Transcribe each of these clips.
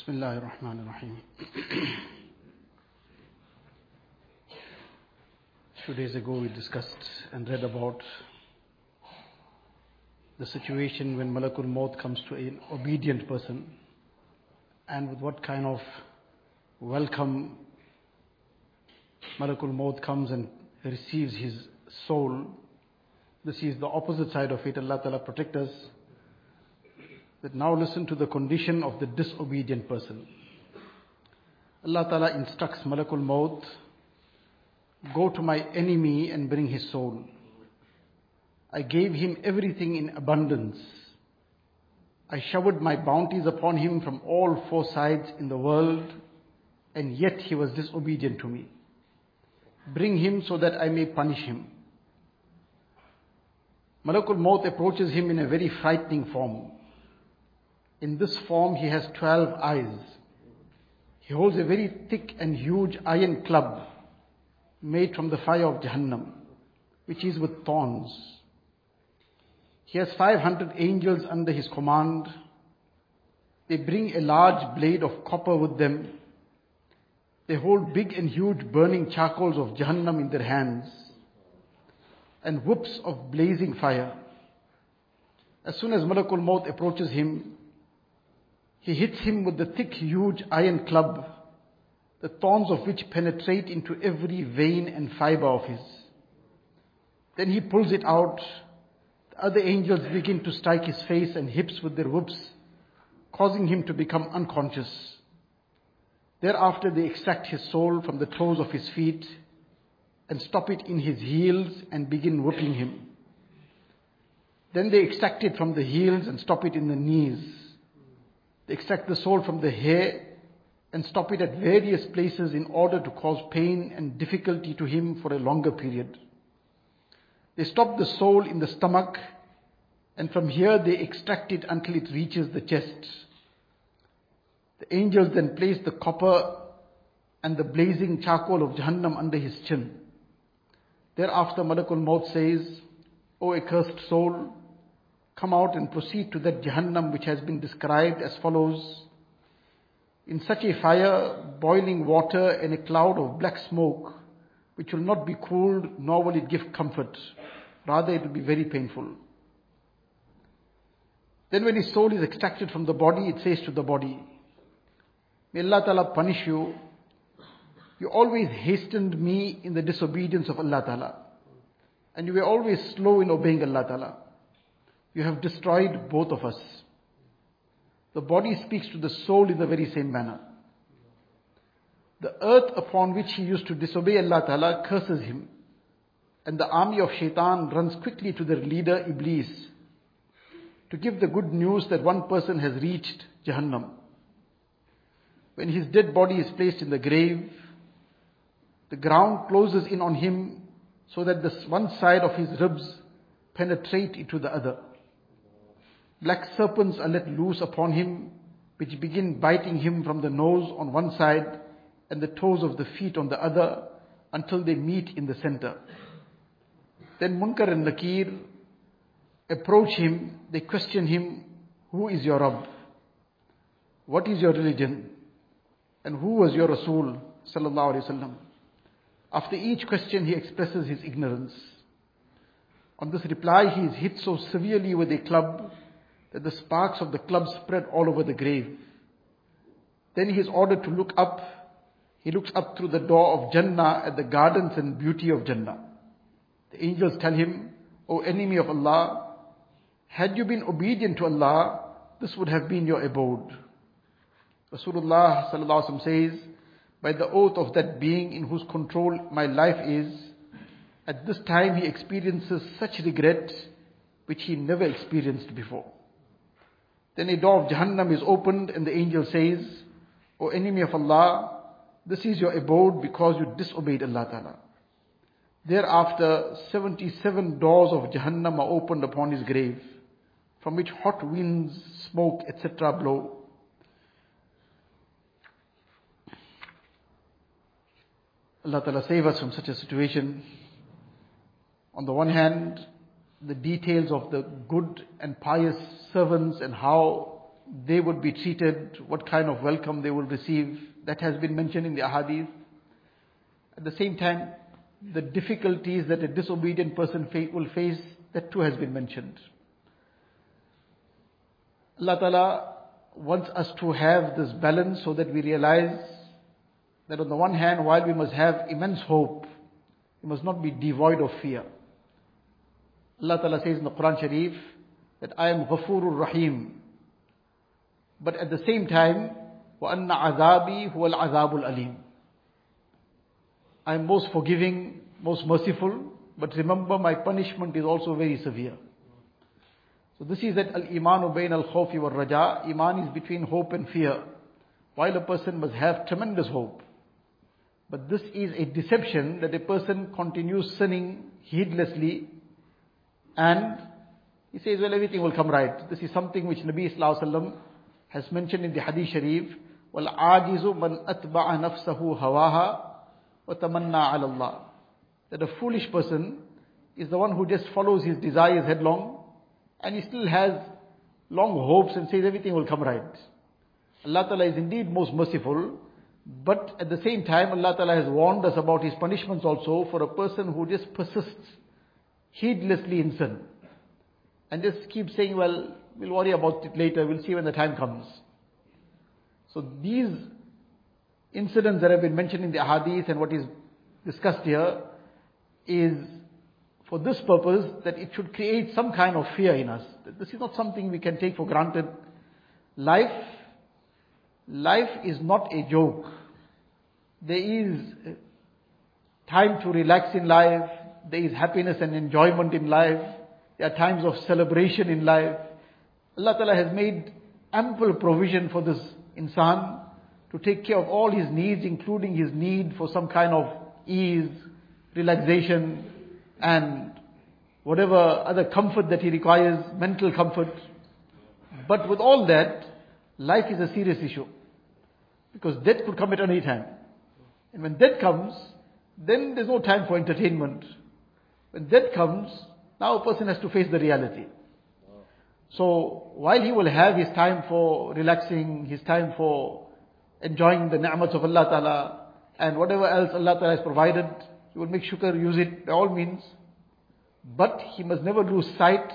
بسم الله الرحمن الرحيم Few days ago we discussed and read about the situation when Malakul Maut comes to an obedient person and with what kind of welcome Malakul Maut comes and receives his soul. This is the opposite side of it. Allah Ta'ala protect us. That now listen to the condition of the disobedient person. Allah Ta'ala instructs Malakul Maut, go to my enemy and bring his soul. I gave him everything in abundance. I showered my bounties upon him from all four sides in the world, and yet he was disobedient to me. Bring him so that I may punish him. Malakul Maut approaches him in a very frightening form. In this form, he has 12 eyes. He holds a very thick and huge iron club made from the fire of Jahannam, which is with thorns. He has 500 angels under his command. They bring a large blade of copper with them. They hold big and huge burning charcoals of Jahannam in their hands and whips of blazing fire. As soon as Malakul Maut approaches him, he hits him with the thick, huge iron club, the thorns of which penetrate into every vein and fiber of his. Then he pulls it out. The other angels begin to strike his face and hips with their whips, causing him to become unconscious. Thereafter, they extract his soul from the toes of his feet and stop it in his heels and begin whipping him. Then they extract it from the heels and stop it in the knees. Extract the soul from the hair and stop it at various places in order to cause pain and difficulty to him for a longer period. They stop the soul in the stomach and from here they extract it until it reaches the chest. The angels then place the copper and the blazing charcoal of Jahannam under his chin. Thereafter Malakul Maut says, O accursed soul, come out and proceed to that Jahannam which has been described as follows. In such a fire, boiling water and a cloud of black smoke, which will not be cooled, nor will it give comfort. Rather, it will be very painful. Then when his soul is extracted from the body, it says to the body, May Allah Ta'ala punish you. You always hastened me in the disobedience of Allah Ta'ala. And you were always slow in obeying Allah Ta'ala. You have destroyed both of us. The body speaks to the soul in the very same manner. The earth upon which he used to disobey Allah Ta'ala curses him. And the army of shaitan runs quickly to their leader Iblis to give the good news that one person has reached Jahannam. When his dead body is placed in the grave, the ground closes in on him so that this one side of his ribs penetrate into the other. Black serpents are let loose upon him, which begin biting him from the nose on one side and the toes of the feet on the other until they meet in the center. Then Munkar and Nakir approach him, they question him, Who is your Rabb? What is your religion? And who was your Rasul? Sallallahu Alaihi Wasallam. After each question, he expresses his ignorance. On this reply, he is hit so severely with a club that the sparks of the club spread all over the grave. Then he is ordered to look up. He looks up through the door of Jannah at the gardens and beauty of Jannah. The angels tell him, O enemy of Allah, had you been obedient to Allah, this would have been your abode. Rasulullah says, by the oath of that being in whose control my life is, at this time he experiences such regret which he never experienced before. Then a door of Jahannam is opened and the angel says, O enemy of Allah, this is your abode because you disobeyed Allah Ta'ala. Thereafter, 77 doors of Jahannam are opened upon his grave, from which hot winds, smoke, etc. blow. Allah Ta'ala save us from such a situation. On the one hand, the details of the good and pious servants and how they would be treated, what kind of welcome they will receive. That has been mentioned in the ahadith. At the same time, the difficulties that a disobedient person will face, that too has been mentioned. Allah Ta'ala wants us to have this balance so that we realize that on the one hand, while we must have immense hope, we must not be devoid of fear. Allah Ta'ala says in the Quran Sharif that I am Ghafurur Rahim. But at the same time, وَأَنَّ عَذَابِي هُوَ الْعَذَابُ الْأَلِيمُ I am most forgiving, most merciful, but remember my punishment is also very severe. So this is that al-imanu bain al-khawfi wal raja. Iman is between hope and fear. While a person must have tremendous hope. But this is a deception that a person continues sinning heedlessly and he says, well, everything will come right. This is something which Nabi Sallallahu Alaihi Wasallam has mentioned in the Hadith Sharif. وَالْعَاجِزُ مَنْ أَتْبَعَ نَفْسَهُ هَوَاهَا وَتَمَنَّى عَلَى اللَّهِ That a foolish person is the one who just follows his desires headlong and he still has long hopes and says everything will come right. Allah Ta'ala is indeed most merciful, but at the same time Allah Ta'ala has warned us about His punishments also for a person who just persists heedlessly in sin. And just keep saying, well, we'll worry about it later, we'll see when the time comes. So these incidents that have been mentioned in the hadith and what is discussed here is for this purpose that it should create some kind of fear in us. This is not something we can take for granted. Life, life is not a joke. There is time to relax in life. There is happiness and enjoyment in life. There are times of celebration in life. Allah Ta'ala has made ample provision for this insan to take care of all his needs, including his need for some kind of ease, relaxation, and whatever other comfort that he requires, mental comfort. But with all that, life is a serious issue. Because death could come at any time. And when death comes, then there's no time for entertainment. When death comes, now a person has to face the reality. So while he will have his time for relaxing, his time for enjoying the ni'mats of Allah Ta'ala, and whatever else Allah Ta'ala has provided, he will make shukr, use it by all means. But he must never lose sight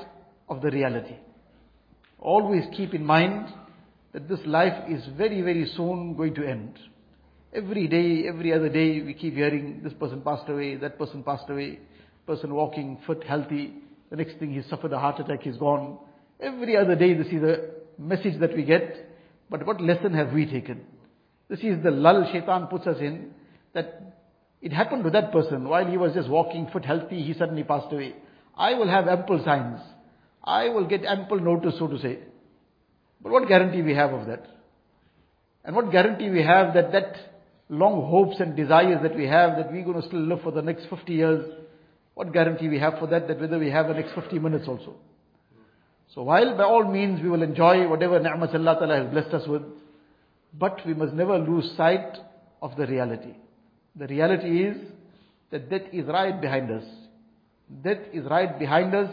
of the reality. Always keep in mind that this life is very, very soon going to end. Every day, every other day, we keep hearing this person passed away, that person passed away, person walking fit, healthy. The next thing he suffered a heart attack, he's gone. Every other day, this is the message that we get. But what lesson have we taken? This is the lull shaitan puts us in, that it happened to that person while he was just walking fit healthy, he suddenly passed away. I will have ample signs. I will get ample notice, so to say. But what guarantee we have of that? And what guarantee we have that that long hopes and desires that we have, that we're going to still live for the next 50 years, what guarantee we have for that, that whether we have the next 50 minutes also? So while by all means we will enjoy whatever ni'mat Allah Ta'ala has blessed us with, but we must never lose sight of the reality. The reality is that death is right behind us. Death is right behind us.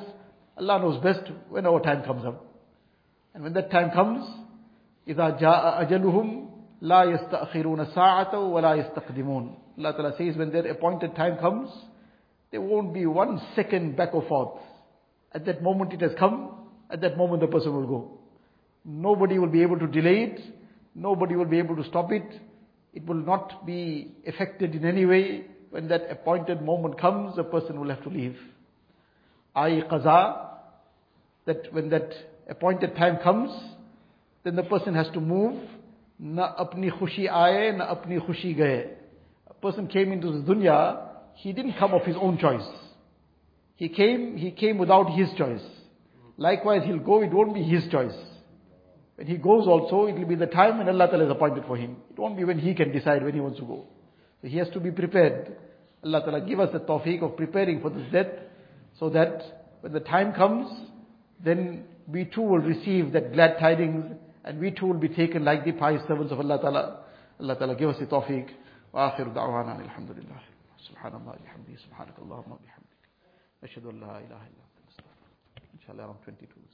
Allah knows best when our time comes up. And when that time comes, إِذَا جَاءَ أَجَلُهُمْ لَا يَسْتَأْخِرُونَ سَاعَةً وَلَا يَسْتَقْدِمُونَ Allah Ta'ala says when their appointed time comes, there won't be one second back or forth. At that moment it has come, at that moment the person will go. Nobody will be able to delay it. Nobody will be able to stop it. It will not be affected in any way. When that appointed moment comes, the person will have to leave. I qaza, that when that appointed time comes, then the person has to move. Na apni khushi aaye, na apni khushi gaye. A person came into this dunya, he didn't come of his own choice. He came, he came without his choice. Likewise, he'll go, it won't be his choice. When he goes also, it will be the time when Allah Ta'ala is appointed for him. It won't be when he can decide when he wants to go. So he has to be prepared. Allah Ta'ala give us the tawfiq of preparing for this death, so that when the time comes, then we too will receive that glad tidings, and we too will be taken like the pious servants of Allah Ta'ala. Allah Ta'ala give us the tawfiq. وآخر دعوانا الحمد لله سبحان الله بحمده سبحانك اللهم وبحمدك. أشهد أن لا إله إلا أنت إن شاء الله around 22